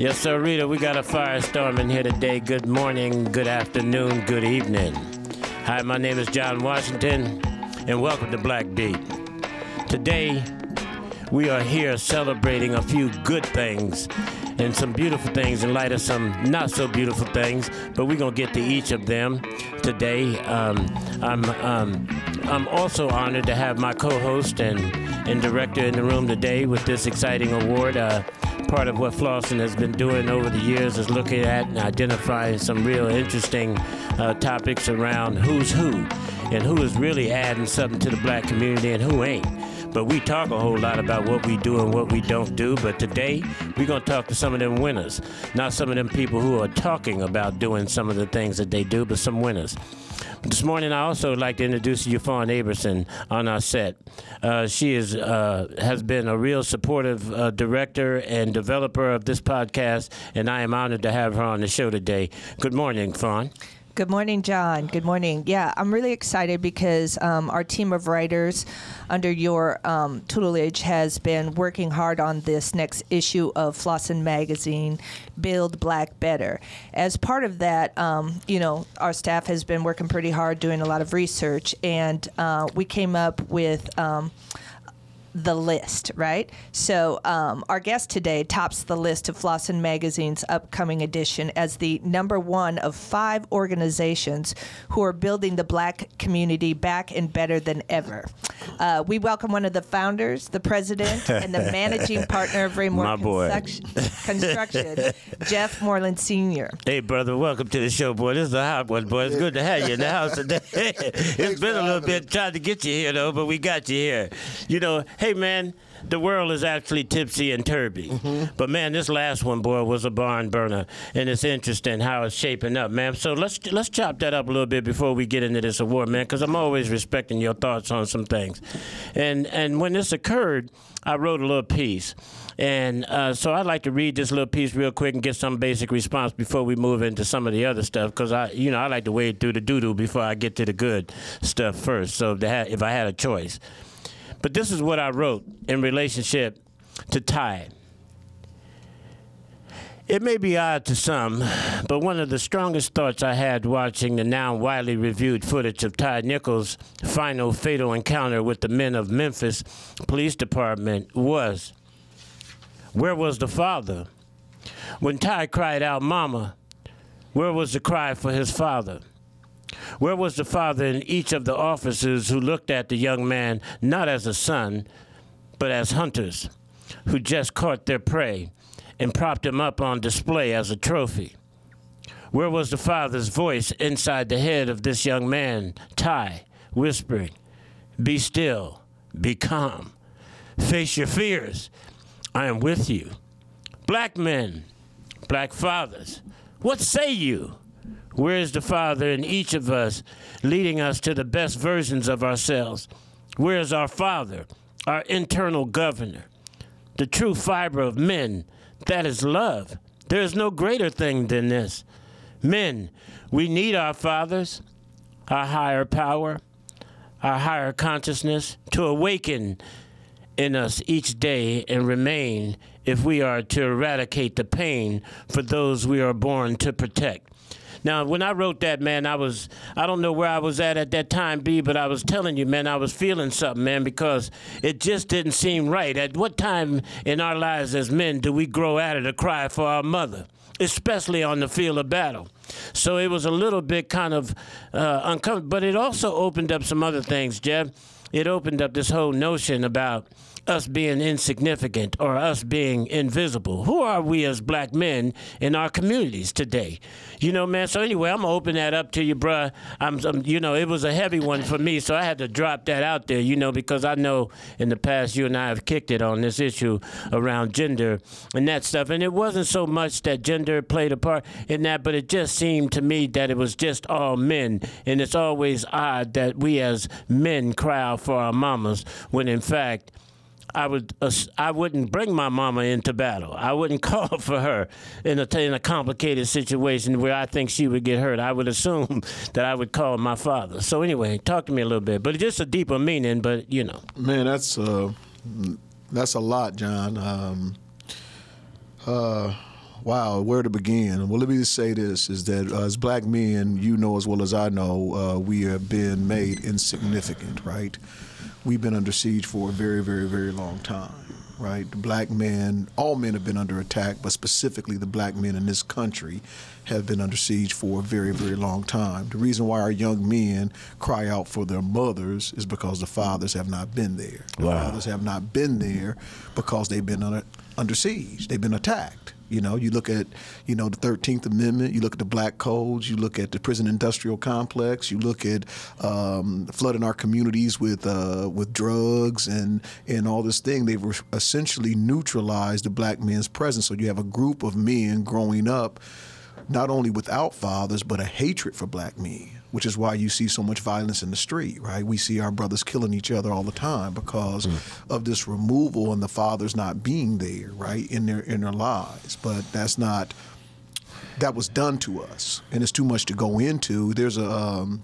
Yes, sir, Rita. We got a firestorm in here today. Good morning, good afternoon, good evening. Hi, my name is John Washington, and welcome to Black Beat. Today, we are here celebrating a few good things and some beautiful things in light of some not so beautiful things, but we're going to get to each of them today. Um, I'm, um, I'm also honored to have my co host and, and director in the room today with this exciting award. Uh, part of what Flossin has been doing over the years is looking at and identifying some real interesting uh, topics around who's who and who is really adding something to the black community and who ain't. But we talk a whole lot about what we do and what we don't do. But today, we're going to talk to some of them winners. Not some of them people who are talking about doing some of the things that they do, but some winners. This morning, I also would like to introduce you Fawn Aberson on our set. Uh, she is uh, has been a real supportive uh, director and developer of this podcast, and I am honored to have her on the show today. Good morning, Fawn. Good morning, John. Good morning. Yeah, I'm really excited because um, our team of writers under your um, tutelage has been working hard on this next issue of Flossin Magazine, Build Black Better. As part of that, um, you know, our staff has been working pretty hard doing a lot of research, and uh, we came up with um, the list, right? So um, our guest today tops the list of Flossin Magazine's upcoming edition as the number one of five organizations who are building the black community back and better than ever. Uh, we welcome one of the founders, the president, and the managing partner of Raimore My. Construction, Construction, Jeff Moreland Sr. Hey, brother, welcome to the show, boy. This is a hot one, boy. It's good to have you in the house today. it's been a little bit trying to get you here, though, but we got you here. You know, hey, man, the world is actually tipsy and turby. But, man, this last one, boy, was a barn burner, and it's interesting how it's shaping up, man. So let's let's chop that up a little bit before we get into this award, man, because I'm always respecting your thoughts on some things. And and when this occurred, I wrote a little piece. And uh, so I'd like to read this little piece real quick and get some basic response before we move into some of the other stuff, because I, you know, I like to wade through the doo doo before I get to the good stuff first. So had, if I had a choice, but this is what I wrote in relationship to Ty. It may be odd to some, but one of the strongest thoughts I had watching the now widely reviewed footage of Ty Nichols' final fatal encounter with the men of Memphis Police Department was where was the father? When Ty cried out, Mama, where was the cry for his father? Where was the father in each of the officers who looked at the young man not as a son, but as hunters who just caught their prey and propped him up on display as a trophy? Where was the father's voice inside the head of this young man, Ty, whispering, Be still, be calm, face your fears, I am with you. Black men, black fathers, what say you? Where is the Father in each of us, leading us to the best versions of ourselves? Where is our Father, our internal governor, the true fiber of men? That is love. There is no greater thing than this. Men, we need our fathers, our higher power, our higher consciousness to awaken in us each day and remain if we are to eradicate the pain for those we are born to protect. Now, when I wrote that, man, I was, I don't know where I was at at that time, B, but I was telling you, man, I was feeling something, man, because it just didn't seem right. At what time in our lives as men do we grow out of the cry for our mother? Especially on the field of battle. So it was a little bit kind of uh, uncomfortable, but it also opened up some other things, Jeb. It opened up this whole notion about us being insignificant or us being invisible. Who are we as black men in our communities today? You know, man. So anyway, I'm gonna open that up to you, bruh. I'm, I'm, you know, it was a heavy one for me, so I had to drop that out there, you know, because I know in the past you and I have kicked it on this issue around gender and that stuff, and it wasn't so much that gender played a part in that, but it just seemed to me that it was just all men, and it's always odd that we as men cry out for our mamas when in fact I would uh, I wouldn't bring my mama into battle. I wouldn't call for her in a, in a complicated situation where I think she would get hurt. I would assume that I would call my father. So anyway, talk to me a little bit, but just a deeper meaning. But you know, Man, that's uh, that's a lot, John. Um, uh, wow, where to begin? Well, let me just say this: is that uh, as black men, you know as well as I know, uh, we have been made insignificant, right? We've been under siege for a very, very, very long time, right? The black men, all men have been under attack, but specifically the black men in this country have been under siege for a very, very long time. The reason why our young men cry out for their mothers is because the fathers have not been there. The Wow. fathers have not been there because they've been under, under siege. They've been attacked. You know, you look at, you know, the Thirteenth Amendment. You look at the black codes. You look at the prison industrial complex. You look at um, flooding our communities with uh, with drugs and and all this thing. They've essentially neutralized the black men's presence. So you have a group of men growing up not only without fathers, but a hatred for black men, which is why you see so much violence in the street, right? We see our brothers killing each other all the time because of this removal and the fathers not being there, right, in their in their lives. But that's not that was done to us, and it's too much to go into. There's a um,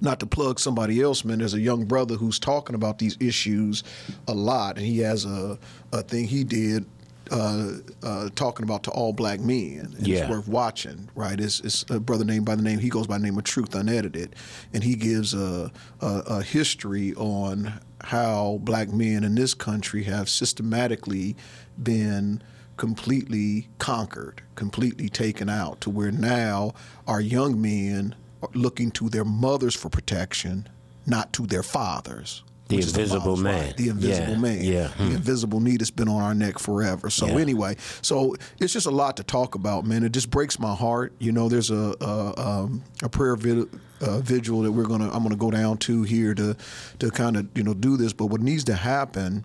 not to plug somebody else, man. There's a young brother who's talking about these issues a lot, and he has a a thing he did. Uh, uh, talking about to all black men, and Yeah. it's worth watching, right? It's, it's a brother named by the name he goes by the name of Truth Unedited, and he gives a, a, a history on how black men in this country have systematically been completely conquered, completely taken out, to where now our young men are looking to their mothers for protection, not to their fathers. The invisible man. right? The invisible Yeah, man. yeah. The invisible need that's been on our neck forever. So Yeah. anyway, so it's just a lot to talk about, man. It just breaks my heart. You know, there's a a, um, a prayer vid- uh, vigil that we're gonna I'm gonna go down to here to to kind of you know do this. But what needs to happen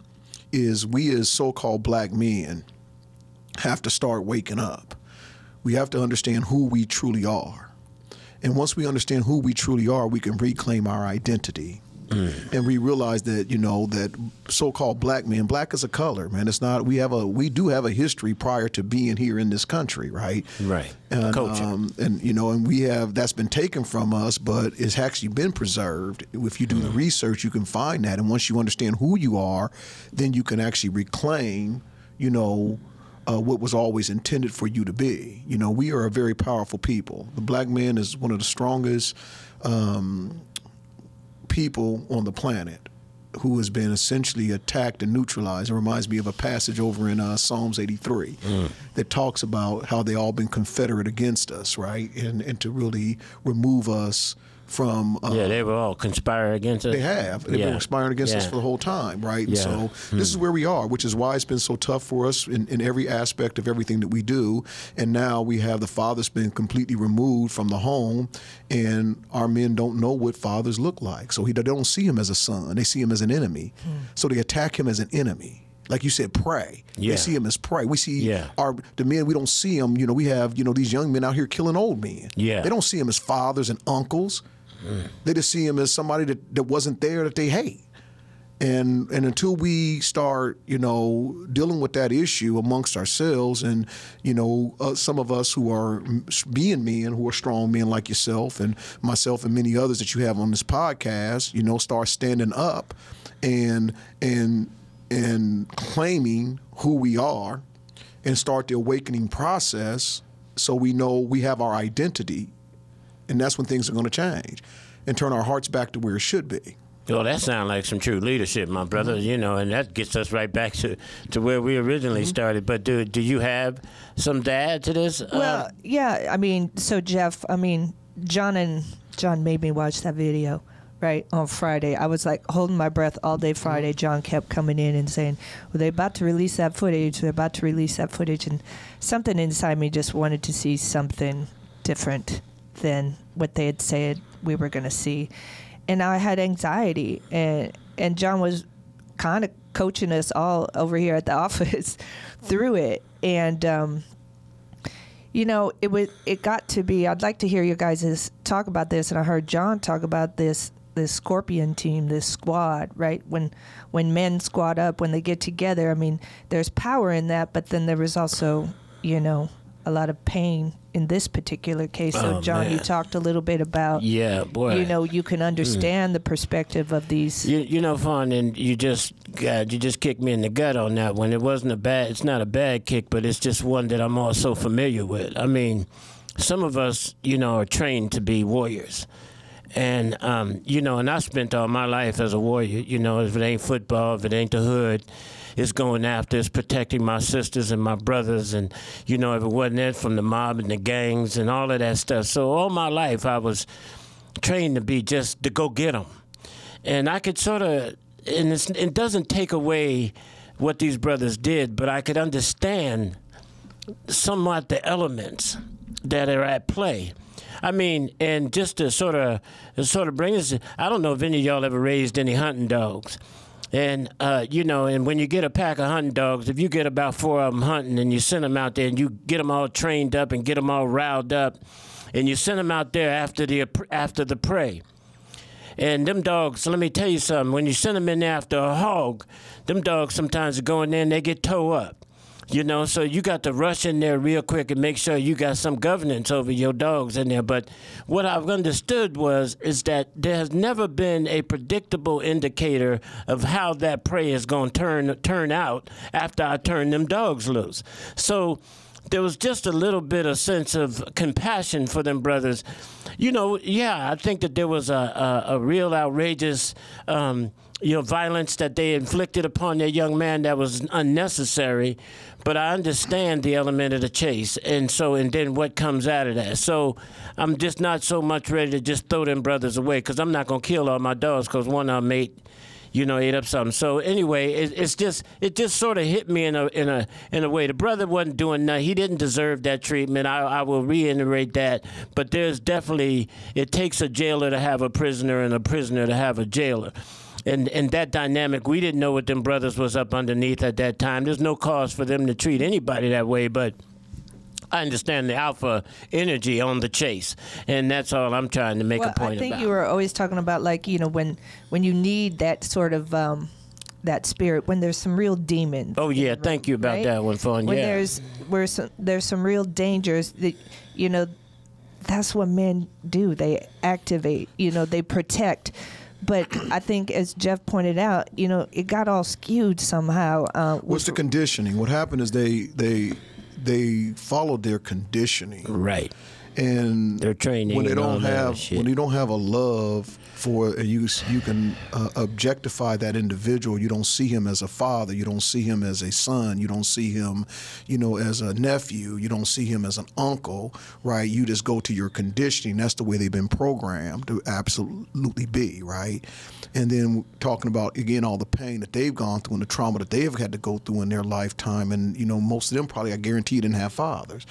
is we as so-called black men have to start waking up. We have to understand who we truly are. And once we understand who we truly are, we can reclaim our identity. And we realize that you know that so-called black men, black is a color, man. It's not. We have a we do have a history prior to being here in this country, right? Right. And, Culture. Um, and you know, and we have that's been taken from us, but it's actually been preserved. If you do the research, you can find that. And once you understand who you are, then you can actually reclaim, you know, uh, what was always intended for you to be. You know, we are a very powerful people. The black man is one of the strongest um, people on the planet who has been essentially attacked and neutralized. It reminds me of a passage over in uh, Psalms 83 that talks about how they all been confederate against us, right? And and to really remove us from uh, yeah, they were all conspiring against us. they have. They've Yeah. been conspiring against us for the whole time, right? Yeah. Hmm. So this is where we are, which is why it's been so tough for us in, in every aspect of everything that we do. And now we have the father's been completely removed from the home, and our men don't know what fathers look like. So he, they don't see him as a son; they see him as an enemy. So they attack him as an enemy. Like you said, prey. Yeah. They see him as prey. We see Yeah. our the men. We don't see them. You know, we have you know these young men out here killing old men. Yeah. They don't see him as fathers and uncles. They just see him as somebody that, that wasn't there that they hate. And and until we start, you know, dealing with that issue amongst ourselves, and you know, uh, some of us who are being men, who are strong men like yourself and myself and many others that you have on this podcast, you know, start standing up and and and claiming who we are, and start the awakening process, so we know we have our identity and that's when things are going to change and turn our hearts back to where it should be. Well, that sounds like some true leadership, my brother. Mm-hmm. You know, and that gets us right back to, to where we originally Mm-hmm. started. But do do you have some dad to this? Well, Uh, yeah. I mean, so Jeff, I mean, John and John made me watch that video, right on Friday. I was like holding my breath all day Friday. John kept coming in and saying, "Well, they're about to release that footage. They're about to release that footage," and something inside me just wanted to see something different than what they had said we were going to see, and I had anxiety, and and John was kind of coaching us all over here at the office through it, and. um you know, it was it got to be. I'd like to hear you guys talk about this, and I heard John talk about this this Scorpion team, this squad, right? When when men squad up, when they get together, I mean, there's power in that, but then there was also, you know, a lot of pain in this particular case. So, Oh, John, you talked a little bit about, Yeah, boy. you know, you can understand the perspective of these. You, you know, Fawn, and you just, God, you just kicked me in the gut on that one. It wasn't a bad, it's not a bad kick, but it's just one that I'm also familiar with. I mean, some of us, you know, are trained to be warriors. And, um, you know, and I spent all my life as a warrior. You know, if it ain't football, if it ain't the hood, it's going after, it's protecting my sisters and my brothers. And, you know, if it wasn't it from the mob and the gangs and all of that stuff. So all my life I was trained to be just to go get them and I could sort of, and it doesn't take away what these brothers did, but I could understand somewhat the elements that are at play. I mean, and just to sort of, sort of bring us, I don't know if any of y'all ever raised any hunting dogs. And uh, you know, and when you get a pack of hunting dogs, if you get about four of them hunting, and you send them out there, and you get them all trained up and get them all riled up, and you send them out there after the after the prey, and them dogs, let me tell you something. When you send them in there after a hog, them dogs sometimes go in there and they get toe up. You know, so you got to rush in there real quick and make sure you got some governance over your dogs in there. But what I've understood was is that there has never been a predictable indicator of how that prey is going to turn turn out after I turn them dogs loose. So there was just a little bit of sense of compassion for them brothers. You know, yeah, I think that there was a, a, a real outrageous, um, you know, violence that they inflicted upon their young man that was unnecessary. But I understand the element of the chase, and so and then what comes out of that. So I'm just not so much ready to just throw them brothers away because I'm not gonna kill all my dogs because one of them ate you know, ate up something. So anyway, it, it's just it just sort of hit me in a in a in a way. The brother wasn't doing nothing. He didn't deserve that treatment. I, I will reiterate that. But there's definitely it takes a jailer to have a prisoner and a prisoner to have a jailer. And and that dynamic, we didn't know what them brothers was up underneath at that time. There's no cause for them to treat anybody that way, but I understand the alpha energy on the chase, and that's all I'm trying to make well, a point I think about. you were always talking about like you know when when you need that sort of um, that spirit when there's some real demons. oh yeah, thank you about right? that one, Fawn. when yeah. there's where some, there's some real dangers that you know that's what men do they activate you know they protect but i think as jeff pointed out you know it got all skewed somehow uh, What's the conditioning? What happened is they they they followed their conditioning. right. and Their training when they don't have when you don't have a love for you you can uh, objectify that individual. You don't see him as a father. You don't see him as a son. You don't see him you know as a nephew. You don't see him as an uncle right? You just go to your conditioning. That's the way they've been programmed to absolutely be right? And then talking about again all the pain that they've gone through and the trauma that they've had to go through in their lifetime. And you know most of them probably I guarantee didn't have fathers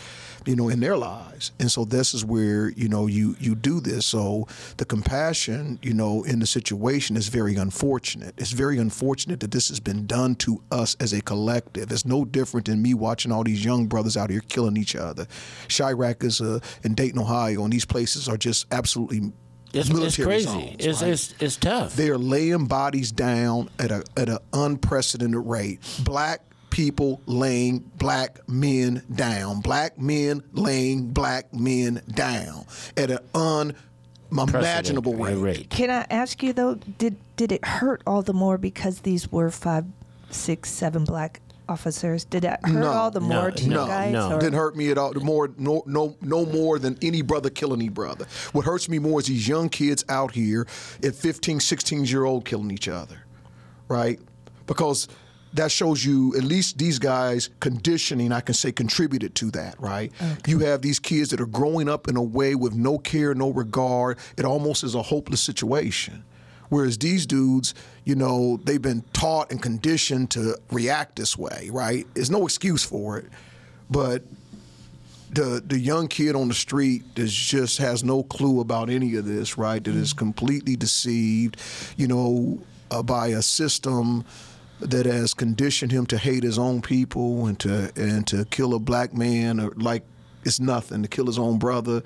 you know in their lives. And so this is where you know you you do this. So the compassion you know in the situation is very unfortunate it's very unfortunate that this has been done to us as a collective it's no different than me watching all these young brothers out here killing each other Chiraq is uh, in Dayton Ohio and these places are just absolutely It's, it's crazy. zones, it's, right? it's it's tough. They are laying bodies down at a at an unprecedented rate. Black people laying black men down. Black men laying black men down at an unimaginable rate. rate. can i ask you though did did it hurt all the more because these were five six seven black officers did it hurt No, all the no, more to you guys no. or- Didn't hurt me at all. More, no, no, no more than any brother killing any brother. What hurts me more is these young kids out here at 15, 16 year old killing each other, right? Because that shows you at least these guys conditioning. I can say contributed to that, right? You have these kids that are growing up in a way with no care, no regard. It almost is a hopeless situation. Whereas these dudes, you know, they've been taught and conditioned to react this way, right? There's no excuse for it. But the the young kid on the street that just has no clue about any of this, right? That is completely deceived, you know, uh, by a system that has conditioned him to hate his own people and to and to kill a black man or like it's nothing to kill his own brother.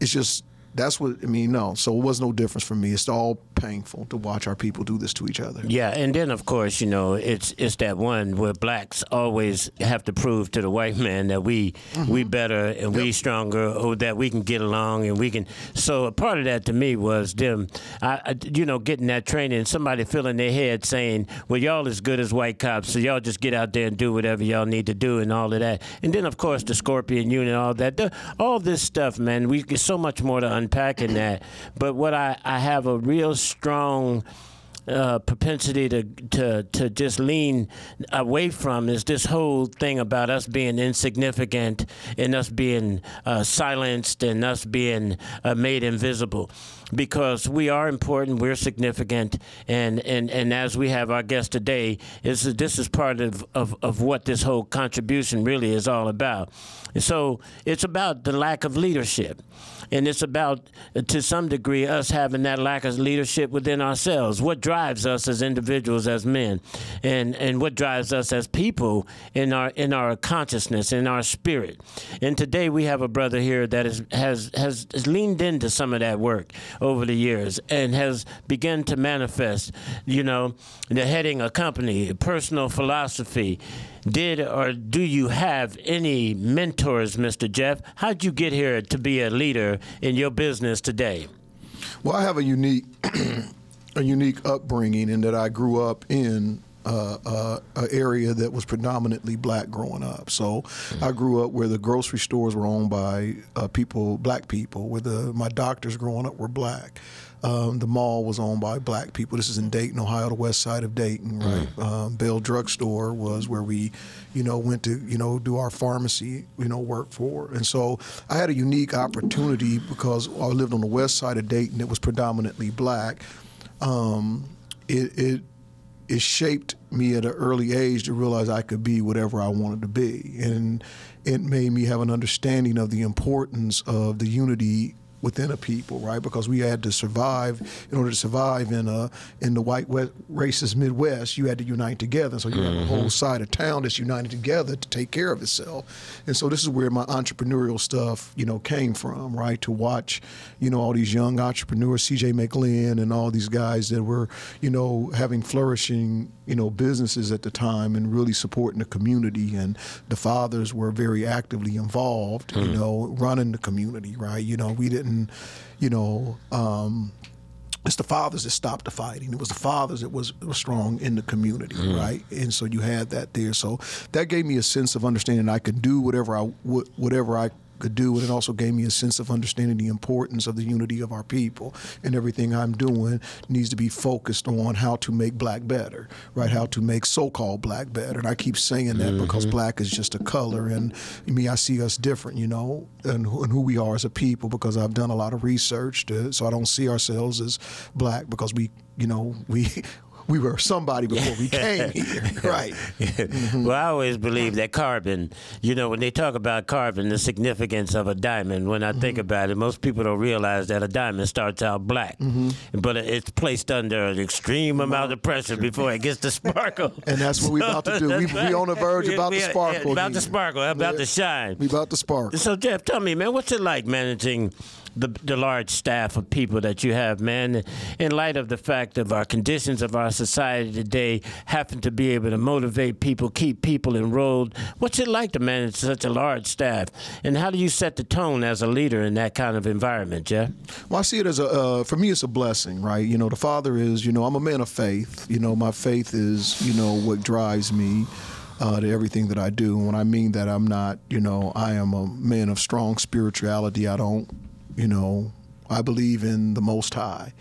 It's just That's what I mean. No, so it was no difference for me. It's all painful to watch our people do this to each other. Yeah, and then of course, you know, it's it's that one where blacks always have to prove to the white man that we mm-hmm. we better and yep. we stronger, or that we can get along and we can. So a part of that to me was them, I, I, you know, getting that training. Somebody filling their head saying, "Well, y'all as good as white cops, so y'all just get out there and do whatever y'all need to do and all of that." And then of course the Scorpion Unit, all that, the, all this stuff, man. We get so much more to unpack in that. But what I I have a real strong uh, propensity to, to to just lean away from is this whole thing about us being insignificant and us being uh, silenced and us being uh, made invisible because we are important, we're significant, and, and, and as we have our guest today, is this is part of, of, of what this whole contribution really is all about. So it's about the lack of leadership and it's about to some degree us having that lack of leadership within ourselves. What drives us as individuals as men and and what drives us as people in our in our consciousness in our spirit. And today we have a brother here that is, has has has leaned into some of that work over the years and has begun to manifest you know the heading a company personal philosophy did or do you have any mentors, Mr. Jeff? How'd you get here to be a leader in your business today? Well, I have a unique, a unique upbringing in that I grew up in uh, uh, area that was predominantly black growing up. So mm-hmm. I grew up where the grocery stores were owned by uh, people, black people, where the, my doctors growing up were black. Um, the mall was owned by black people. This is in Dayton, Ohio, the west side of Dayton, right? Mm. Um, Bell Drugstore was where we, you know, went to, you know, do our pharmacy, you know, work for. And so I had a unique opportunity because I lived on the west side of Dayton. It was predominantly black. Um, it, it it shaped me at an early age to realize I could be whatever I wanted to be, and it made me have an understanding of the importance of the unity within a people, right? Because we had to survive. In order to survive in a in the white West, racist Midwest, you had to unite together. So you mm-hmm. have a whole side of town that's united together to take care of itself. And so this is where my entrepreneurial stuff, you know, came from, right? To watch, you know, all these young entrepreneurs, C.J. McLean, and all these guys that were, you know, having flourishing, you know, businesses at the time and really supporting the community. And the fathers were very actively involved, mm-hmm. you mm. know, running the community, right? You know, we didn't you know, um, it's the fathers that stopped the fighting. It was the fathers that was, was strong in the community, mm. right? And so you had that there. So that gave me a sense of understanding I could do whatever I whatever I could do, and it also gave me a sense of understanding the importance of the unity of our people. And everything I'm doing needs to be focused on how to make black better, right? How to make so-called black better. And I keep saying that mm-hmm. because black is just a color, and I me, I see us different, you know, and, and, who we are as a people. Because I've done a lot of research, to, so I don't see ourselves as black because we you know, we we were somebody before we came here, right? Mm-hmm. Well, I always believe that carbon. You know, when they talk about carbon, the significance of a diamond. When I mm-hmm. think about it, most people don't realize that a diamond starts out black, mm-hmm. but it's placed under an extreme amount of pressure before it gets to sparkle. and that's what we're about to do. We we on the verge about to sparkle. About to sparkle. About to shine. We about to sparkle. So Jeff, tell me, man, what's it like managing the, the large staff of people that you have, man, in light of the fact of our conditions of our society today, having to be able to motivate people, keep people enrolled. What's it like to manage such a large staff? And how do you set the tone as a leader in that kind of environment, Jeff? Well, I see it as a, uh, for me, it's a blessing, right? You know, the Father is, you know, I'm a man of faith. You know, my faith is, you know, what drives me. Uh, to everything that I do. And when I mean that, I'm not, you know, I am a man of strong spirituality. I don't you know, I believe in the Most High.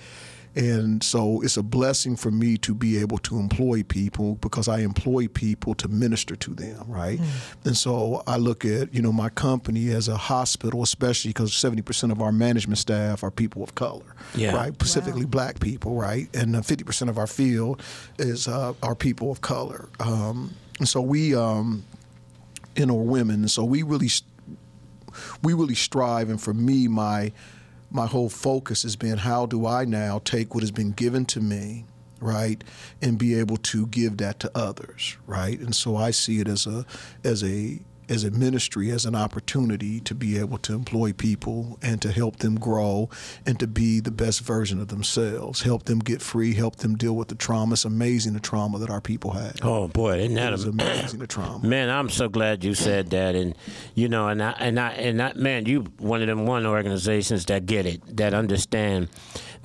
And so it's a blessing for me to be able to employ people because I employ people to minister to them, right? Mm. And so I look at, you know, my company as a hospital, especially because 70% of our management staff are people of color, yeah. right? Specifically wow. black people, right? And 50% of our field is uh, are people of color. Um, and so we, um, you know, women. So we really we really strive. And for me, my my whole focus has been how do I now take what has been given to me, right, and be able to give that to others, right? And so I see it as a as a as a ministry, as an opportunity to be able to employ people and to help them grow and to be the best version of themselves, help them get free, help them deal with the trauma. It's amazing the trauma that our people had. Oh boy, isn't that It am- amazing the trauma. Man, I'm so glad you said that, and you know, and I and I and I, man, you one of them one organizations that get it, that understand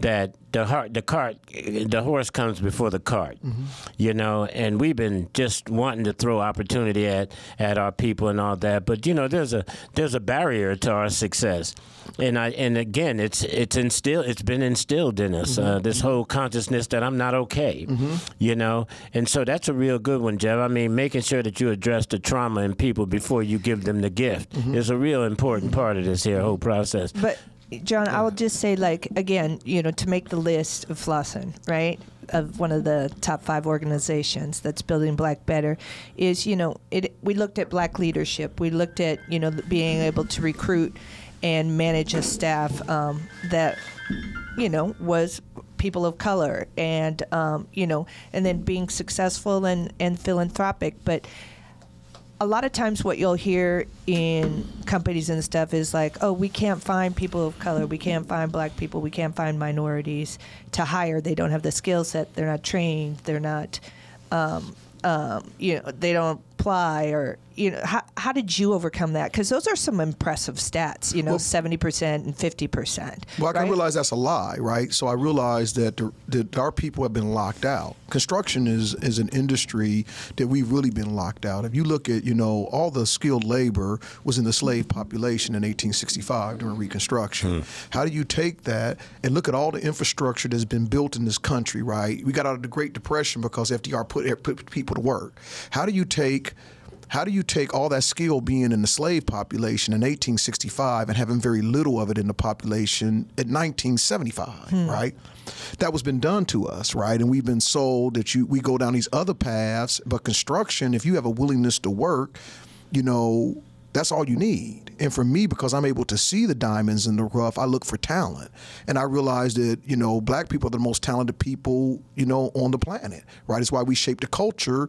that the heart, the cart, the horse comes before the cart, mm-hmm. you know, and we've been just wanting to throw opportunity at at our people and all that, but you know, there's a there's a barrier to our success, and I and again, it's it's instilled, it's been instilled in us mm-hmm. uh, this whole consciousness that I'm not okay, mm-hmm. you know, and so that's a real good one, Jeff. I mean, making sure that you address the trauma in people before you give them the gift is a real important part of this here whole process. But John, I will just say, like again, you know, to make the list of Flossin, right, of one of the top five organizations that's building Black better, is you know, it. We looked at Black leadership. We looked at you know being able to recruit and manage a staff um, that you know was people of color and um, you know and then being successful and, and philanthropic but a lot of times what you'll hear in companies and stuff is like, oh, we can't find people of color, we can't find black people, we can't find minorities to hire. They don't have the skill set, they're not trained, they're not, um, um, you know, they don't apply or, you know, how, how did you overcome that? Because those are some impressive stats, you know, 70% and 50%. Well, I right? realize that's a lie, right? So I realize that, the, that our people have been locked out. Construction is is an industry that we've really been locked out. If you look at, you know, all the skilled labor was in the slave population in 1865 during Reconstruction. Hmm. How do you take that and look at all the infrastructure that's been built in this country, right? We got out of the Great Depression because FDR put put people to work. How do you take how do you take all that skill being in the slave population in 1865 and having very little of it in the population at 1975, hmm. right? That was been done to us, right? And we've been sold that you we go down these other paths, but construction, if you have a willingness to work, you know, that's all you need. And for me, because I'm able to see the diamonds in the rough, I look for talent. And I realize that, you know, black people are the most talented people, you know, on the planet, right? It's why we shape the culture,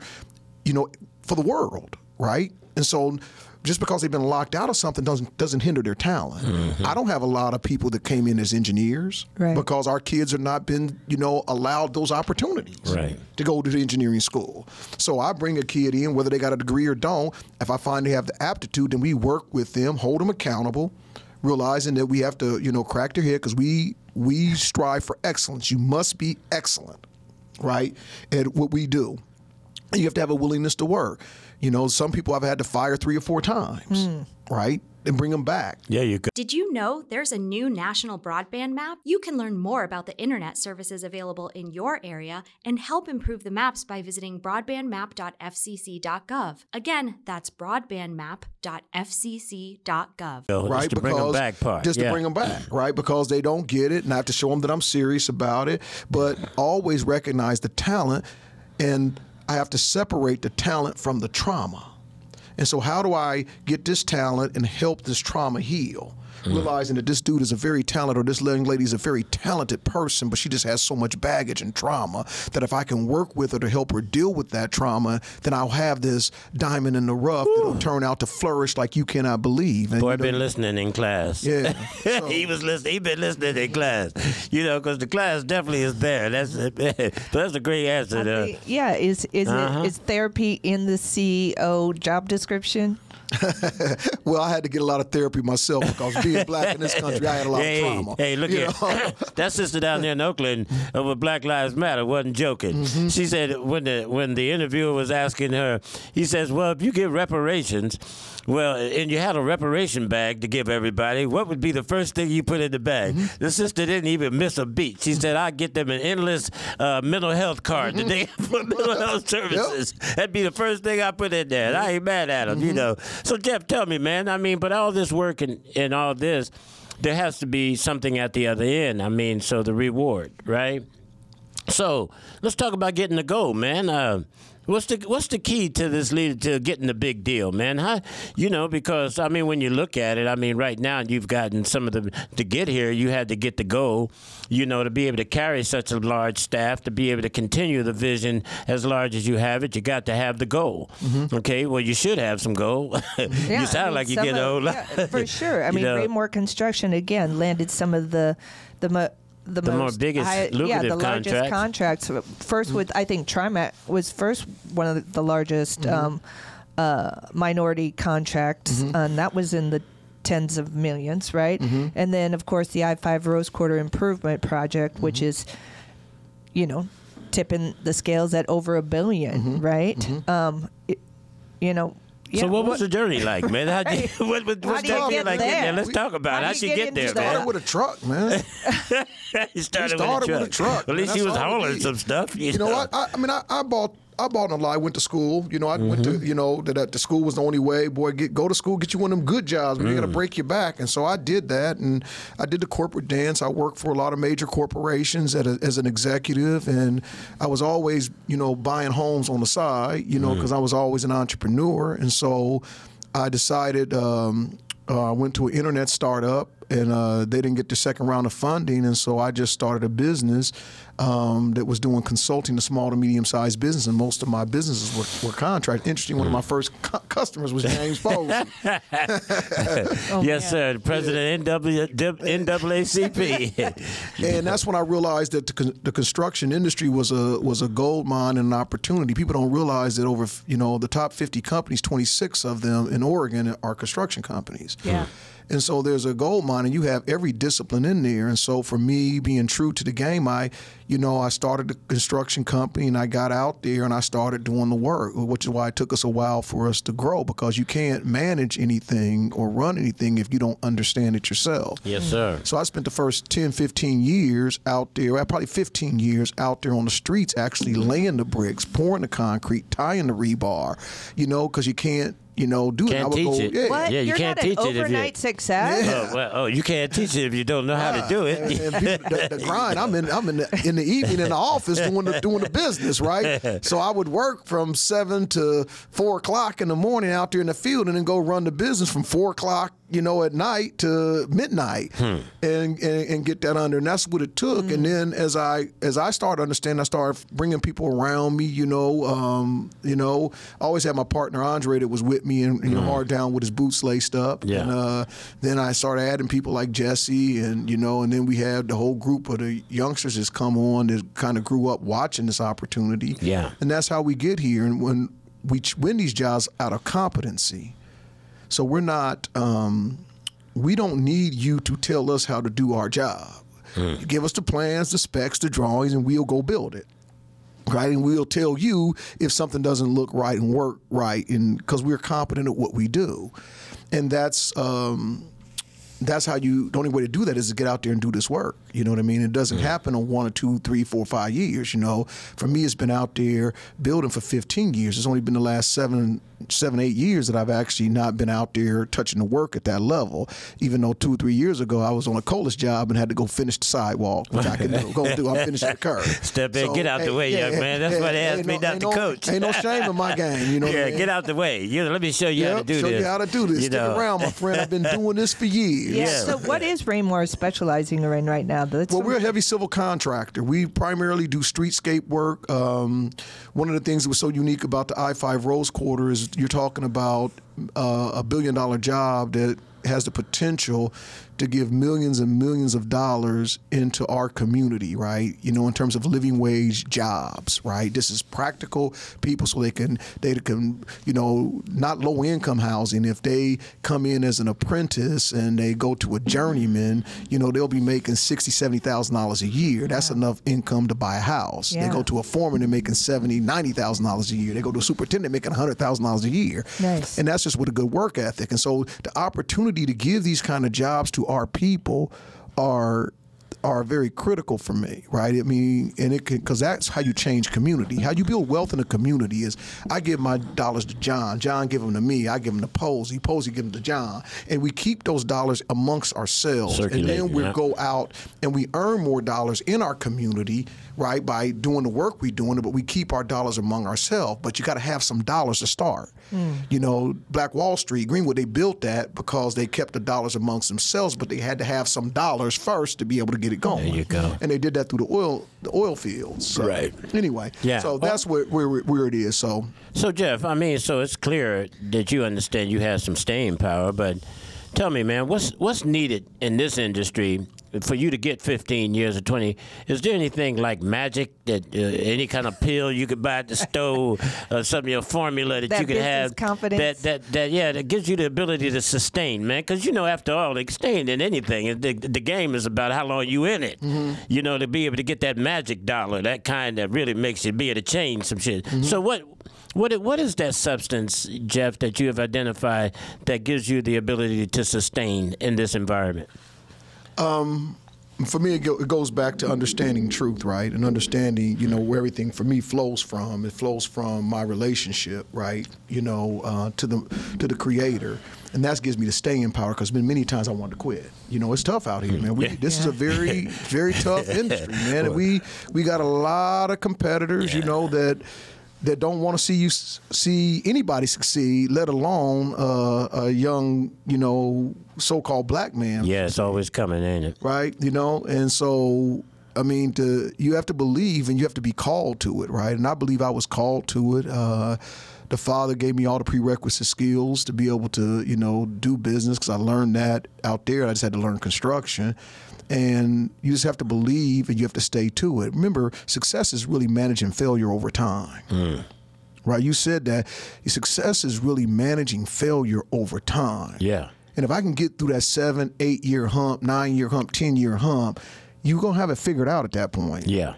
you know, for the world, right? And so just because they've been locked out of something doesn't doesn't hinder their talent. Mm-hmm. I don't have a lot of people that came in as engineers Right. because our kids have not been, you know, allowed those opportunities Right. to go to the engineering school. So I bring a kid in, whether they got a degree or don't. If I find they have the aptitude, then we work with them, hold them accountable, realizing that we have to, you know, crack their head because we we strive for excellence. You must be excellent, right, at what we do. And you have to have a willingness to work. You know, some people I've had to fire three or four times, hmm. right, and bring them back. Yeah, you could. Did you know there's a new national broadband map? You can learn more about the internet services available in your area and help improve the maps by visiting broadbandmap.fcc.gov. Again, that's broadbandmap.fcc.gov. Just right? to bring them back part. Just yeah. to bring them back, right? Because they don't get it, and I have to show them that I'm serious about it. But always recognize the talent, and I have to separate the talent from the trauma. And so, how do I get this talent and help this trauma heal? Realizing that this dude is a very talented, or this young lady is a very talented person, but she just has so much baggage and trauma that if I can work with her to help her deal with that trauma, then I'll have this diamond in the rough that'll turn out to flourish like you cannot believe. And Boy, you I've know, been listening in class. Yeah. So- he was listening. He been listening in class. You know, because the class definitely is there. That's that's a great answer. I think- yeah, is is Uh-huh. it is therapy in the CEO job description? Well, I had to get a lot of therapy myself because being black in this country, I had a lot hey, of trauma. Hey, look here. that sister down there in Oakland over Black Lives Matter wasn't joking. Mm-hmm. She said when the when the interviewer was asking her, he says, "Well, if you give reparations, well, and you had a reparation bag to give everybody, what would be the first thing you put in the bag?" Mm-hmm. The sister didn't even miss a beat. She said, "I get them an endless uh, mental health card that they Mm-hmm. for mental health services. That'd be the first thing I put in there. And I ain't mad at them, Mm-hmm. you know." So Jeff, tell me, man. I mean, but all this work and, and all this, there has to be something at the other end. I mean, so the reward, right? So let's talk about getting the gold, man. Uh, What's the what's the key to this leader to getting the big deal, man? How you know because I mean when you look at it, I mean right now you've gotten some of the to get here. You had to get the goal, you know, to be able to carry such a large staff, to be able to continue the vision as large as you have it. You got to have the goal. Mm-hmm. Okay, well you should have some goal. Yeah, you I sound mean, like you get of- old. yeah, for sure. I You mean, know. Raimore Construction again landed some of the the the, The most biggest high- yeah, the largest contracts. contracts. First with I think TriMet was first one of the largest Mm-hmm. um, uh, minority contracts, Mm-hmm. and that was in the tens of millions, right? Mm-hmm. And then of course the I five Rose Quarter Improvement Project, which Mm-hmm. is, you know, tipping the scales at over a 1000000000 right? Um, it, you know. Mm-hmm. So what was the journey like, man? How'd you, what, what, How what's do you get like getting there? there? Let's talk about How it. do How'd you you get get there, into man? Started with a truck, man. he started, started with, with a truck, At least man. he was That's all we hauling some stuff. You, You know what? I, I mean, I, I bought. I bought in a lie. Went to school. You know, I went Mm-hmm. to. You know that, the school was the only way. Boy, get go to school, get you one of them good jobs. But you Mm. got to break your back. And so I did that, and I did the corporate dance. I worked for a lot of major corporations at a, as an executive, and I was always, you know, buying homes on the side. You Mm. know, because I was always an entrepreneur, and so I decided. Um, uh, I went to an internet startup, and uh, they didn't get the second round of funding, and so I just started a business um, that was doing consulting to small to medium sized business, and most of my businesses were, were contract. Interesting, one of my first cu- customers was James Posey. yes, sir. President of NW, NAACP. and that's when I realized that the, con- the construction industry was a was a gold mine and an opportunity. People don't realize that over you know the top 50 companies, 26 of them in Oregon are construction companies. Yeah. And so there's a gold mine, and you have every discipline in there. And so for me, being true to the game, I, you know, I started a construction company, and I got out there and I started doing the work, which is why it took us a while for us to grow because you can't manage anything or run anything if you don't understand it yourself. yes, sir. So I spent the first 10, 15 years out there, probably 15 years out there on the streets, actually laying the bricks, pouring the concrete, tying the rebar, you know, because you can't, you know, do it. Can't teach go, it. Yeah. What? Yeah, you You're can't not teach an it if you- overnight success. Oh, well, oh, you can't teach it if you don't know how to do it. And, and people, the, the grind. I'm in. I'm in the, in the evening in the office doing the doing the business, right? So I would work from seven to four o'clock in the morning out there in the field, and then go run the business from four o'clock, you know, at night to midnight, and, and and get that under. And that's what it took. And then as I as I started understanding, I started bringing people around me. You know, um, you know, I always had my partner Andre that was with me, and you know, hard down with his boots laced up. Yeah. And, uh, then I started adding people like Jesse, and you know, and then we had the whole group of the youngsters that's come on that kind of grew up watching this opportunity. Yeah. and that's how we get here. And when we ch- win these jobs out of competency, so we're not. Um, we don't need you to tell us how to do our job. You give us the plans, the specs, the drawings, and we'll go build it right? And we'll tell you if something doesn't look right and work right, and because we're competent at what we do, and that's um, that's how you. The only way to do that is to get out there and do this work. You know what I mean? It doesn't happen in one or two, three, four, five years. You know, for me, it's been out there building for 15 years. It's only been the last seven, seven, eight years that I've actually not been out there touching the work at that level. Even though two, or three years ago I was on a colas job and had to go finish the sidewalk, which I can. Go do. I'm finishing the curb. Step in, get out the way, young man. That's why they asked me no- not to no- coach. Ain't no shame in my game. You know. what I Yeah, mean? get out the way. You, let me show you how to Yep, do show this. you how to do this. You Stick know. around, my friend. I've been doing this for years. Yeah. So, what is Raimore specializing in right now? That's Well, we're a heavy civil contractor. We primarily do streetscape work. Um, one of the things that was so unique about the I 5 Rose Quarter is you're talking about uh, a billion dollar job that has the potential to give millions and millions of dollars into our community, right? You know, in terms of living wage jobs, right? This is practical people so they can they can, you know, not low income housing. If they come in as an apprentice and they go to a journeyman, you know, they'll be making sixty, seventy thousand dollars a year. That's enough income to buy a house. They go to a foreman and making seventy, ninety thousand dollars a year. They go to a superintendent making hundred thousand dollars a year. Nice. And that's just with a good work ethic. And so the opportunity to give these kind of jobs to our people are are very critical for me, right? I mean, and it can because that's how you change community. How you build wealth in a community is I give my dollars to John, John give them to me, I give them to Posey, Posey give them to John, and we keep those dollars amongst ourselves, and then we yeah. go out and we earn more dollars in our community, right, by doing the work we're doing, but we keep our dollars among ourselves. But you got to have some dollars to start. Hmm. You know, Black Wall Street, Greenwood, they built that because they kept the dollars amongst themselves, but they had to have some dollars first to be able to get it going. There you go. And they did that through the oil, the oil fields. So, Right. Anyway, Yeah. So that's where, where where it is. So So Jeff, I mean, so it's clear that you understand you have some staying power, but tell me, man, what's what's needed in this industry for you to get 15 years or 20? Is there anything like magic that uh, any kind of pill you could buy at the store, or some your formula that, That you could have confidence? that that that yeah that gives you the ability to sustain, man? Because you know, after all, like staying in anything, the, the game is about how long you in it. You know, to be able to get that magic dollar, that kind that really makes you be able to change some shit. So what? What what is that substance, Jeff, that you have identified that gives you the ability to sustain in this environment? For me, it, go, it goes back to understanding truth, right? And understanding, you know, where everything for me flows from. It flows from my relationship, right? You know, uh, to the to the Creator, and that gives me the staying power. Because been many times I wanted to quit. You know, it's tough out here, man. We, This is a very very tough industry, man. And we we got a lot of competitors, you know, that. That don't want to see you see anybody succeed, let alone uh, a young, you know, so-called black man Yeah, it's always coming, ain't it? right? You know, and so I mean, to you have to believe and you have to be called to it, right? And I believe I was called to it. Uh, the Father gave me all the prerequisite skills to be able to, you know, do business because I learned that out there. I just had to learn construction. And you just have to believe and you have to stay to it. Remember, success is really managing failure over time. Mm. Right? You said that success is really managing failure over time. Yeah. And if I can get through that seven, eight year hump, nine year hump, 10 year hump, you're going to have it figured out at that point. Yeah.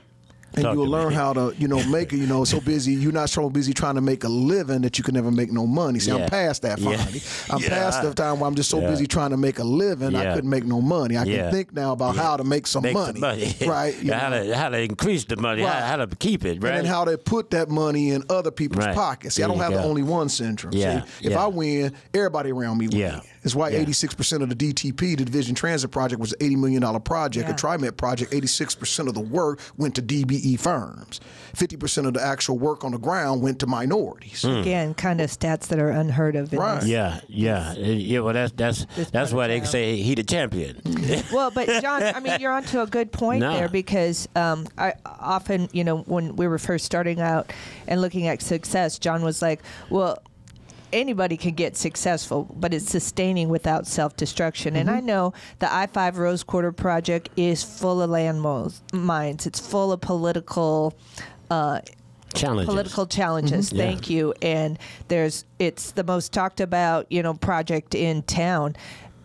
And you'll learn me. how to, you know, make it, you know, so busy. You're not so busy trying to make a living that you can never make no money. See, Yeah. I'm past that Yeah. finally. I'm Yeah. past the time where I'm just so Yeah. busy trying to make a living, I couldn't make no money. I Yeah. can think now about how to make some Make money. money. Right? you how, know. to, how to increase the money, Right. how, how to keep it, right? And then how to put that money in other people's Right. pockets. See, I don't have the only one syndrome. Yeah, See, if yeah. I win, everybody around me win. Yeah. It's why Yeah. 86% of the DTP, the Division Transit Project, was an $80 million project. Yeah. A TriMet project, 86% of the work went to DBE firms. 50% of the actual work on the ground went to minorities. Again, kind of stats that are unheard of. In Right. this. yeah, yeah, Uh, yeah. Well, that's that's This that's part why they say he the champion. Well, but John, I mean, you're onto a good point Nah. there because um, I often, you know, when we were first starting out and looking at success, John was like, "Well, anybody can get successful, but it's sustaining without self-destruction." And I know the I-5 Rose Quarter project is full of land mo- mines. It's full of political. Uh, Challenges. political challenges. Yeah. Thank you. And there's it's the most talked about, you know, project in town.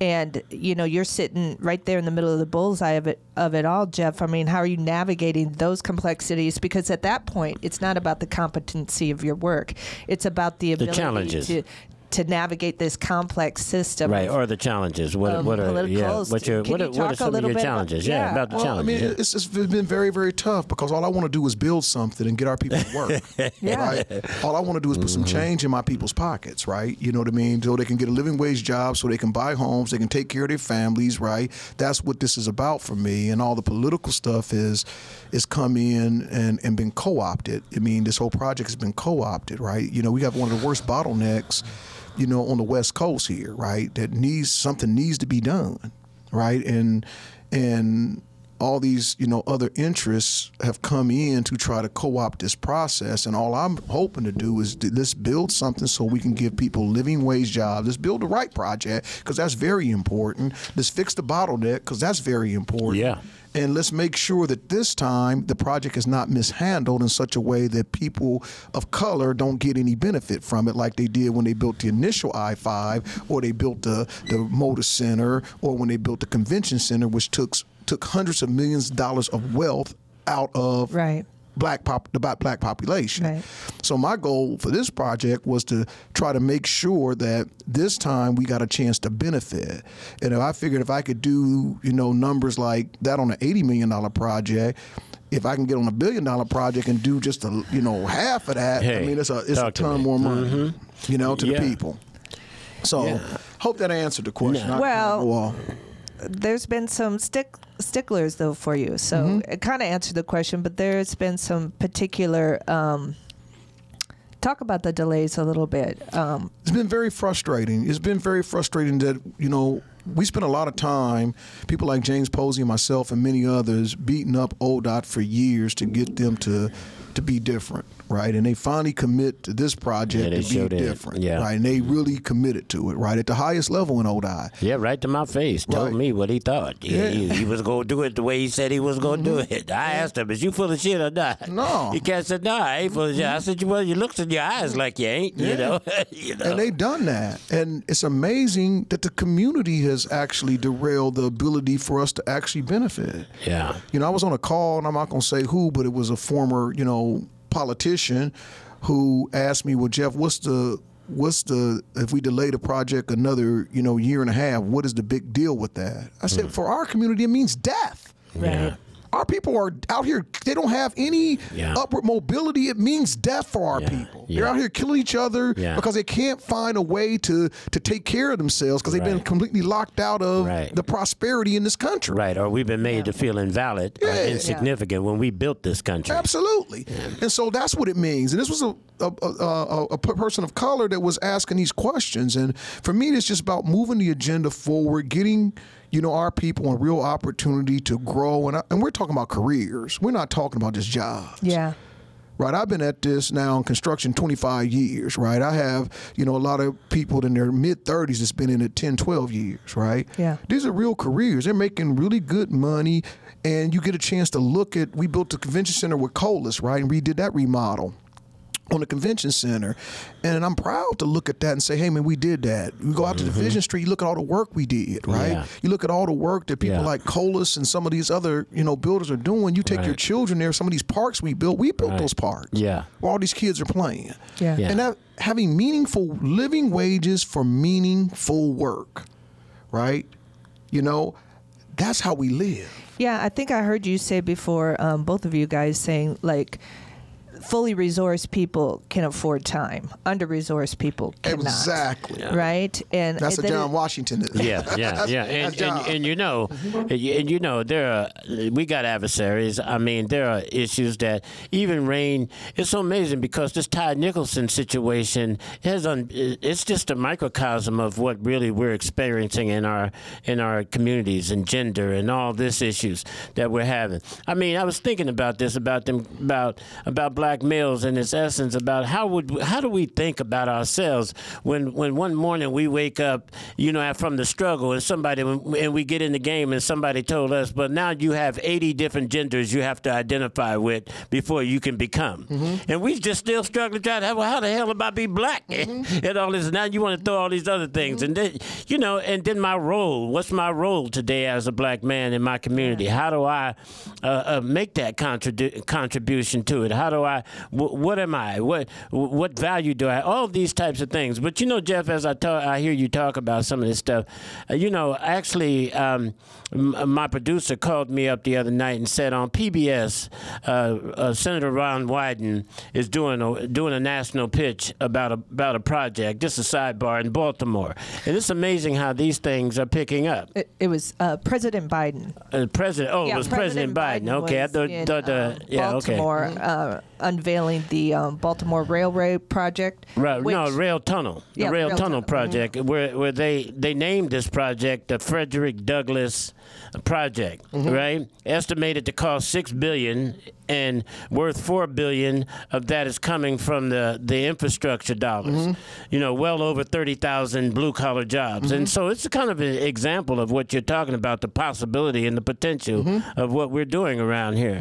And you know, you're sitting right there in the middle of the bullseye of it of it all, Jeff. I mean, how are you navigating those complexities? Because at that point, it's not about the competency of your work; it's about the ability challenges. to to navigate this complex system. Right, or the challenges. What Um, what are yeah? What your what are, what are some of your bit about- challenges? yeah, yeah. about the Well, I mean, challenges. it's, it's been very, very tough because all I want to do is build something and get our people to work. Yeah. Right? All I want to do is put some change in my people's pockets, right? You know what I mean? So they can get a living wage job, so they can buy homes, they can take care of their families, right? That's what this is about for me. And all the political stuff is is come in and, and been co-opted. I mean, this whole project has been co-opted, right? You know, we have one of the worst bottlenecks, you know, on the West Coast here, right? That needs something needs to be done, right? And and all these you know other interests have come in to try to co-opt this process and all i'm hoping to do is to, let's build something so we can give people living wage jobs let's build the right project because that's very important let's fix the bottleneck because that's very important Yeah. And let's make sure that this time the project is not mishandled in such a way that people of color don't get any benefit from it, like they did when they built the initial I 5 or they built the, the Moda Center or when they built the Convention Center, which took, took hundreds of millions of dollars of wealth out of Right. Black pop the black black population. Right. So my goal for this project was to try to make sure that this time we got a chance to benefit. And if I figured if I could do you know numbers like that on an eighty million dollar project. If I can get on a billion dollar project and do just a you know half of that, I mean it's a it's a talk to ton me. more money, mm-hmm. you know, to Yeah. the people. So Yeah. hope that answered the question. No. I Well, go off. There's been some stick sticklers though for you, so Mm-hmm. it kind of answered the question. But there's been some particular. Um, talk about the delays a little bit. Um, it's been very frustrating. It's been very frustrating that you know we spent a lot of time, people like James Posey and myself and many others, beating up ODOT for years to get them to to be different, right? And they finally commit to this project Yeah, to be showed it. different, Yeah. right? And they really committed to it, right? At the highest level in ODOT. Yeah, right to my face. Told Right. me what he thought. Yeah, Yeah. He, he was going to do it the way he said he was going to do mm-hmm. it. I asked him, "Is you full of shit or not?" No. He can't say, "No, I ain't full of shit." I said, "Well, you looks in your eyes like you ain't." You Yeah. know. you know. And they done that. And it's amazing that the community has actually derailed the ability for us to actually benefit. yeah. You know, I was on a call, and I'm not going to say who, but it was a former, you know, politician who asked me, "Well, Jeff, what's the what's the if we delay the project another, you know, year and a half? What is the big deal with that?" I said, hmm. "For our community, it means death." Yeah. Our people are out here; they don't have any Yeah. upward mobility. It means death for our Yeah. people. They're out here killing each other Yeah. because they can't find a way to to take care of themselves because they've been completely locked out of Right. the prosperity in this country. Right, or we've been made to feel invalid or Yeah. insignificant when we built this country. Absolutely. And so that's what it means. And this was a a person of color that was asking these questions. And for me, it's just about moving the agenda forward, getting you know our people a real opportunity to grow. And, I, and we're talking about careers. We're not talking about just jobs. yeah. Right, I've been at this now in construction 25 years, right? I have, you know, a lot of people in their mid 30s that's been in it 10, 12 years, right? Yeah. These are real careers. They're making really good money, and you get a chance to look at. We built a convention center with Colas, right? And we did that remodel on the convention center. And I'm proud to look at that and say, hey, man, we did that. We go out to Division Street, you look at all the work we did, right? Mm-hmm. Yeah. You look at all the work that people Yeah. like Colas and some of these other, you know, builders are doing. You take your children there, some of these parks we built, we built Right. those parks. Yeah. Where all these kids are playing. Yeah. Yeah. And that, having meaningful living wages for meaningful work, right? You know, that's how we live. Yeah, I think I heard you say before, um, both of you guys saying like fully resourced people can afford time, under resourced people cannot. Exactly. Right? And That's what a that John is- Washington. is. Yeah, yeah, yeah, and, and and you know, and you- know, there are we got adversaries. I mean, there are issues that even rain. It's so amazing because this Ty Nicholson situation has un, it's just a microcosm of what really we're experiencing in our in our communities and gender and all this issues that we're having. I mean, I was thinking about this about them about about black males in its essence about how would how do we think about ourselves when when one morning we wake up, you know, from the struggle and somebody and we get in the game and somebody told us, but now you have 80 different genders you have to identify with before you can become, and we just still struggling trying to well, how the hell am I be black and all this? Now you want to throw all these other things, and then you know, and then my role. What's my role today as a black man in my community? How do I uh, uh, make that contribu- contribution to it? How do I? Wh- what am I? What what value do I? All these types of things. But you know, Jeff, as I talk, I hear you talk about some of this stuff. Uh, you know, actually, um, m- my producer called me up the other night and said on PBS, uh, uh, Senator Ron Wyden is doing a doing a national pitch about a about a project. Just a sidebar in Baltimore, and it's amazing how these things are picking up. It, it was uh, President Biden. Uh, President, oh, yeah, it was President, Biden. Okay, I thought, in, thought yeah, okay. Baltimore, uh, unveiling the um, Baltimore Railroad project. Right, which- no, rail tunnel, the Yeah, rail, rail tunnel tunnel. project, where where they they named this project the Frederick Douglass project, right? Estimated to cost six billion and worth four billion of that is coming from the the infrastructure dollars. You know, well over thirty thousand blue collar jobs, and so it's a kind of an example of what you're talking about, the possibility and the potential of what we're doing around here.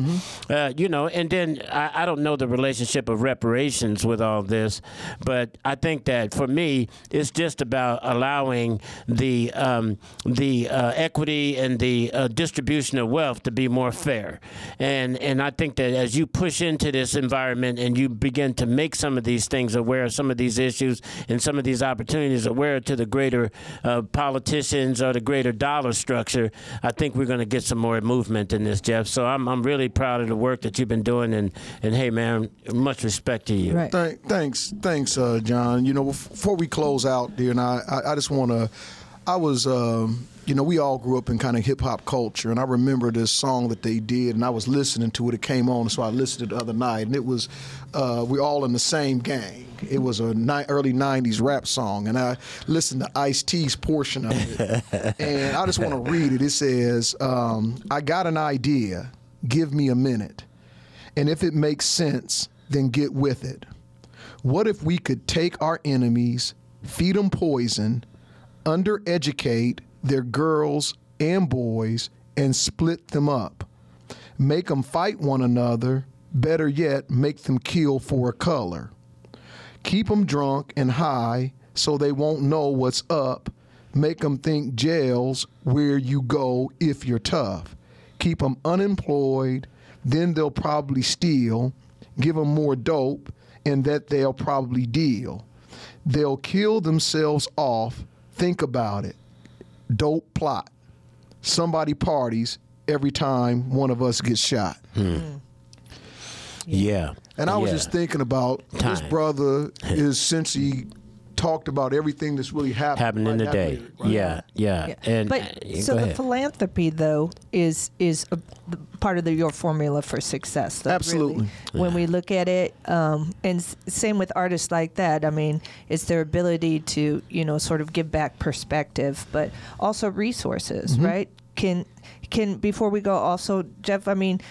Uh, you know, and then I, I don't know the relationship of reparations with all this, but I think that for me, it's just about allowing the um, the uh, equity and the uh, distribution of wealth to be more fair, and and I think that as you push into this environment and you begin to make some of these things aware, some of these issues and some of these opportunities aware to the greater uh, politicians or the greater dollar structure, I think we're going to get some more movement in this, Jeff. So I'm, I'm really proud of the work that you've been doing. And, and hey, man, much respect to you. Right. Thank, thanks, thanks, uh, John. You know, before we close out, dear, and I, I, I just want to. I was, um, you know, we all grew up in kind of hip hop culture, and I remember this song that they did, and I was listening to it. It came on, so I listened to it the other night, and it was, uh, we all in the same gang. It was a ni- early '90s rap song, and I listened to Ice T's portion of it, and I just want to read it. It says, um, "I got an idea. Give me a minute, and if it makes sense, then get with it." What if we could take our enemies, feed them poison, undereducate their girls and boys, and split them up? Make them fight one another, better yet, make them kill for a color. Keep them drunk and high so they won't know what's up. Make them think jail's where you go if you're tough. Keep them unemployed, then they'll probably steal. Give them more dope, and that they'll probably deal. They'll kill themselves off. Think about it. Dope plot. Somebody parties every time one of us gets shot. Hmm. Hmm. Yeah. And I was Yeah. just thinking about this Time. brother is since he talked about everything that's really happened happened in the day. happening, right? Yeah, yeah. Yeah. And but uh, so the ahead. philanthropy though is is a, the, part of the, your formula for success. though, really. Absolutely. When we look at it, um, and s- same with artists like that. I mean, it's their ability to you know sort of give back perspective, but also resources, Mm-hmm. right? Can can before we go also, Jeff? I mean.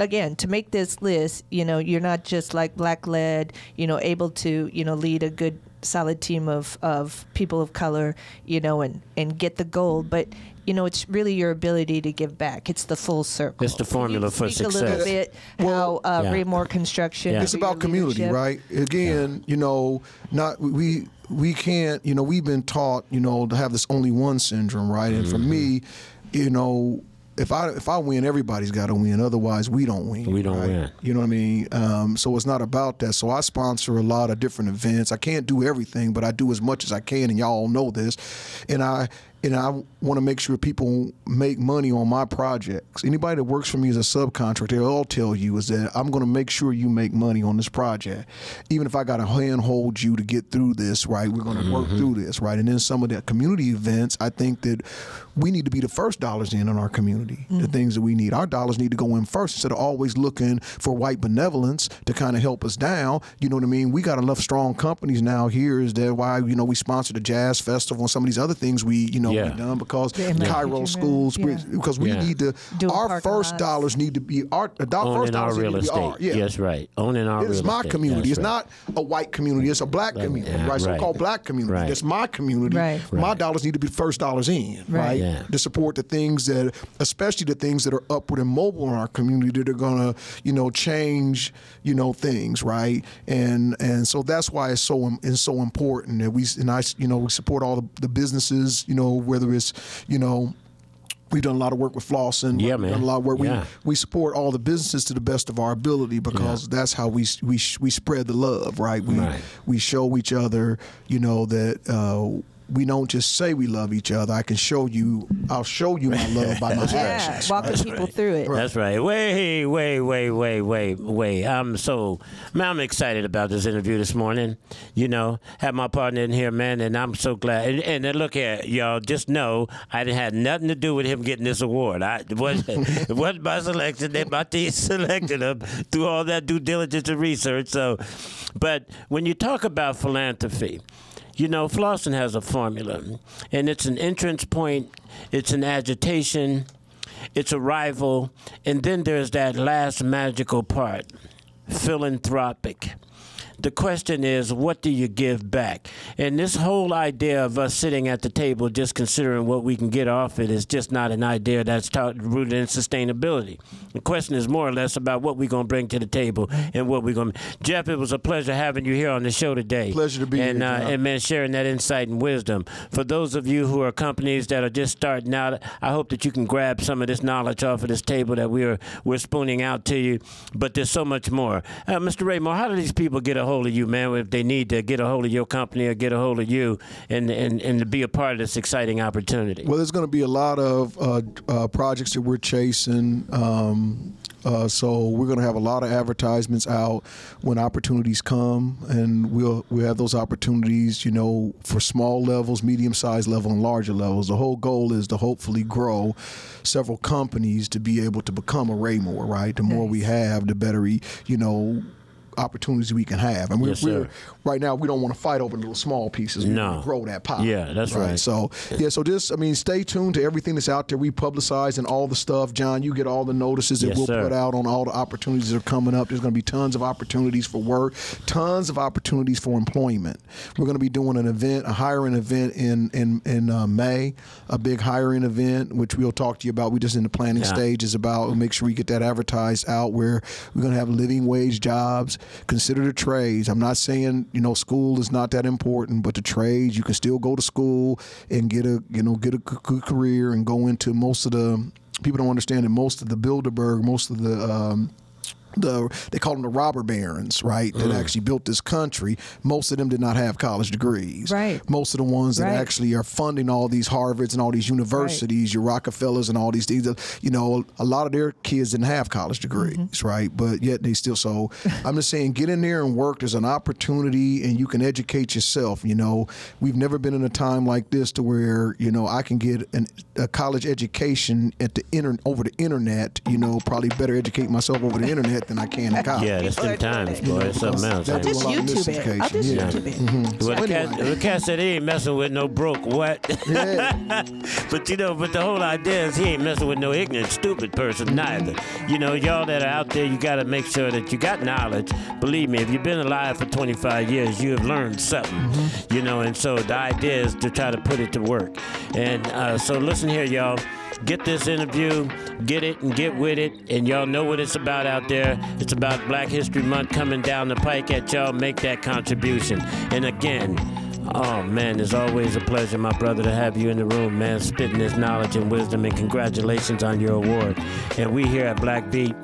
Again, to make this list, you know, you're not just like black led, you know, able to, you know, lead a good solid team of, of people of color, you know, and, and get the gold. But, you know, it's really your ability to give back. It's the full circle. It's the formula for speak a little bit Well- how uh, Yeah. Raimore Construction. Yeah. It's about community, leadership- right? Again, you know, not we we can't, you know, we've been taught, you know, to have this only one syndrome, right? And for me, you know, if I if I win, everybody's got to win. Otherwise, we don't win. We don't right? win. You know what I mean? Um, so it's not about that. So I sponsor a lot of different events. I can't do everything, but I do as much as I can, and y'all all know this. And I and I want to make sure people make money on my projects. Anybody that works for me as a subcontractor, they'll all tell you is that I'm going to make sure you make money on this project. Even if I got to handhold you to get through this, right? We're going to work mm-hmm. through this, right? And then some of the community events, I think that we need to be the first dollars in on our community. The mm. things that we need, our dollars need to go in first instead of always looking for white benevolence to kind of help us down. You know what I mean? We got enough strong companies now here. Is that why you know we sponsor the jazz festival and some of these other things we you know Yeah. we done because Yeah, Cairo Dream, schools yeah. because we Yeah. need to Doing our first lots. dollars need to be our the do- first owning our need real to be estate. our- yeah. Yes, right. Owning our It is real my estate. community. That's It's right. not a white community. It's a black community, yeah, right? right. So-called black community. Right. That's my community. Right. My dollars need to be first dollars in, Right. right? Yeah. To support the things that, especially the things that are upward and mobile in our community that are gonna, you know, change, you know, things, right? And and so that's why it's so im- it's so important that we and I, you know, we support all the, the businesses, you know, whether it's, you know. We've done a lot of work with Flossin. Yeah, We've man. Done a lot of work. Yeah. We we support all the businesses to the best of our ability because that's how we we we spread the love, right? We Right. we show each other, you know, that uh, we don't just say we love each other. I can show you. I'll show you my love by my Yeah, actions. walking people through it. That's right. Way, way, way, way, way, wait. I'm so, man, I'm excited about this interview this morning. You know, have my partner in here, man, and I'm so glad. And, and then look at y'all. Just know, I didn't have nothing to do with him getting this award. I it wasn't, it wasn't my selection. They my team selected him through all that due diligence and research. So, but when you talk about philanthropy. You know, Flossin has a formula, and it's an entrance point, it's an agitation, it's a rival, and then there's that last magical part philanthropic. The question is, what do you give back? And this whole idea of us sitting at the table just considering what we can get off it is just not an idea that's taught, rooted in sustainability. The question is more or less about what we're going to bring to the table and what we're going to. Jeff, it was a pleasure having you here on the show today. Pleasure to be and, here, uh, and man, sharing that insight and wisdom. For those of you who are companies that are just starting out, I hope that you can grab some of this knowledge off of this table that we're we're spooning out to you. But there's so much more. Uh, Mr. Raimore, how do these people get a hold of you, man, if they need to get a hold of your company or get a hold of you and and, and to be a part of this exciting opportunity? Well, there's going to be a lot of uh, uh, projects that we're chasing. Um, uh, so we're going to have a lot of advertisements out when opportunities come, and we'll we have those opportunities, you know, for small levels, medium sized level, and larger levels. The whole goal is to hopefully grow several companies to be able to become a Raimore. Right, the more we have, the better, you know. Opportunities we can have, and we're, Yes, we're right now we don't want to fight over little small pieces. We No. grow that pie. Yeah, that's right. So yeah, so just I mean, stay tuned to everything that's out there. We publicize and all the stuff. John, you get all the notices that Yes, we'll sir. put out on all the opportunities that are coming up. There's going to be tons of opportunities for work, tons of opportunities for employment. We're going to be doing an event, a hiring event in in in uh, May, a big hiring event, which we'll talk to you about. We just in the planning Yeah. Is about. We'll make sure we get that advertised out. Where we're going to have living wage jobs. Consider the trades. I'm not saying you know school is not that important, but the trades you can still go to school and get a you know get a good career and go into most of the people don't understand that most of the Bilderberg, most of the um, the they call them the robber barons, right? That Mm. actually built this country. Most of them did not have college degrees. Right. Most of the ones that Right. actually are funding all these Harvards and all these universities, your Rockefellers and all these things. You know, a lot of their kids didn't have college degrees, Mm-hmm. right? But yet they still. So I'm just saying, get in there and work. There's an opportunity, and you can educate yourself. You know, we've never been in a time like this to where you know I can get an, a college education at the inter- over the internet. You know, probably better educate myself over the internet than I can in college. Yeah, that's People them times, boy. It's something else. That ain't do? Just a lot of YouTube it. I'll just miseducation, yeah. YouTube it. Mm-hmm. Well, the, cat, anyway. the cat said he ain't messing with no broke what. Yeah. but you know, but the whole idea is he ain't messing with no ignorant, stupid person mm-hmm. neither. You know, y'all that are out there, you got to make sure that you got knowledge. Believe me, if you've been alive for 25 years, you have learned something. Mm-hmm. You know, and so the idea is to try to put it to work. And uh, so listen here, y'all. Get this interview, get it and get with it, and y'all know what it's about out there. It's about Black History Month coming down the pike at y'all. Make that contribution. And again, Oh man, it's always a pleasure, my brother, to have you in the room, man, spitting this knowledge and wisdom. And congratulations on your award. And we here at Black Beat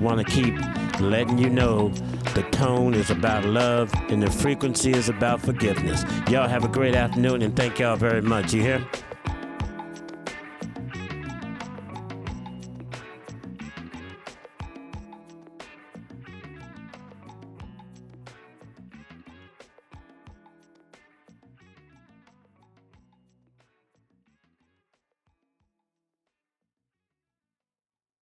want to keep letting you know the tone is about love and the frequency is about forgiveness. Y'all have a great afternoon and thank y'all very much. You hear?